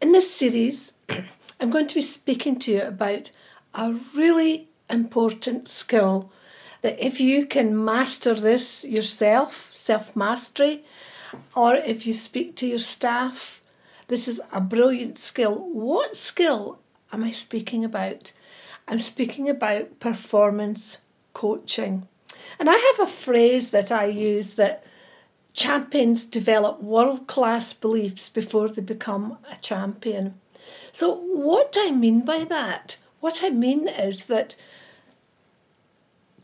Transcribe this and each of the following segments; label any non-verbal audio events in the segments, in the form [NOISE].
In this series, [CLEARS THROAT] I'm going to be speaking to you about a really important skill that if you can master this yourself, self mastery, or if you speak to your staff, this is a brilliant skill. What skill am I speaking about? I'm speaking about performance coaching. And I have a phrase that I use that champions develop world class beliefs before they become a champion. So, what do I mean by that? What I mean is that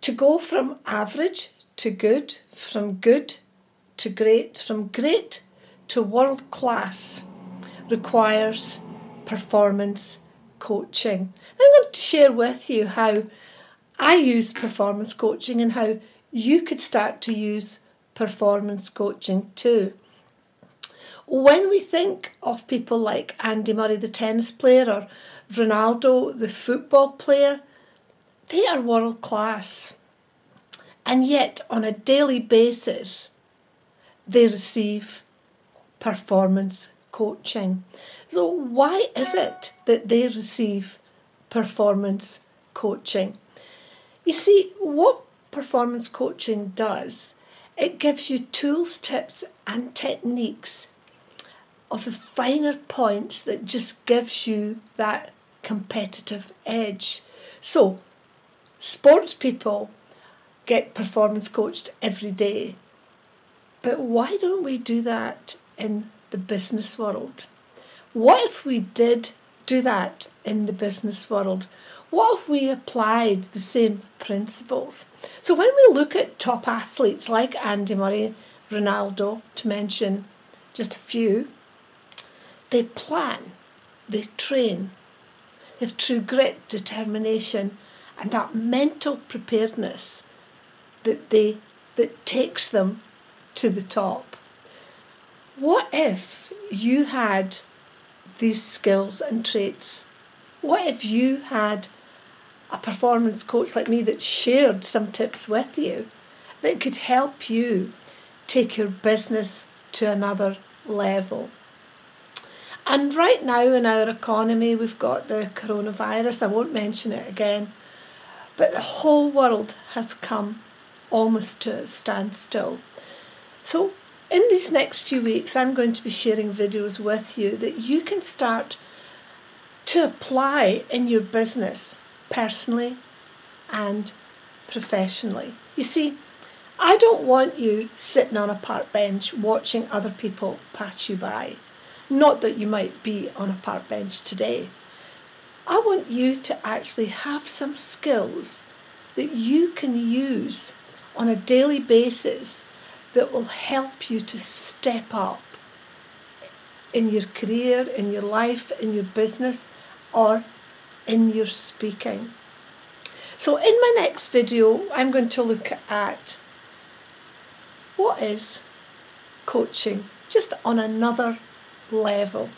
to go from average to good, from good to great, from great to world class requires performance coaching. I want to share with you how I use performance coaching and how you could start to use performance coaching too. When we think of people like Andy Murray, the tennis player, or Ronaldo, the football player, they are world class. And yet, on a daily basis, they receive performance coaching. So, why is it that they receive performance coaching? You see, what performance coaching does, it gives you tools, tips, and techniques of the finer points that just gives you that competitive edge. So, sports people get performance coached every day. But why don't we do that in the business world? What if we did do that in the business world? What if we applied the same principles? So, when we look at top athletes like Andy Murray, Ronaldo, to mention just a few, they plan, they train, they have true grit, determination, and that mental preparedness that they that takes them to the top. What if you had these skills and traits? What if you had a performance coach like me that shared some tips with you that could help you take your business to another level? And right now in our economy, we've got the coronavirus. I won't mention it again, but the whole world has come almost to a standstill. So, in these next few weeks, I'm going to be sharing videos with you that you can start to apply in your business personally and professionally. You see, I don't want you sitting on a park bench watching other people pass you by. Not that you might be on a park bench today. I want you to actually have some skills that you can use on a daily basis that will help you to step up in your career, in your life, in your business, or in your speaking. So, in my next video, I'm going to look at what is coaching just on another level.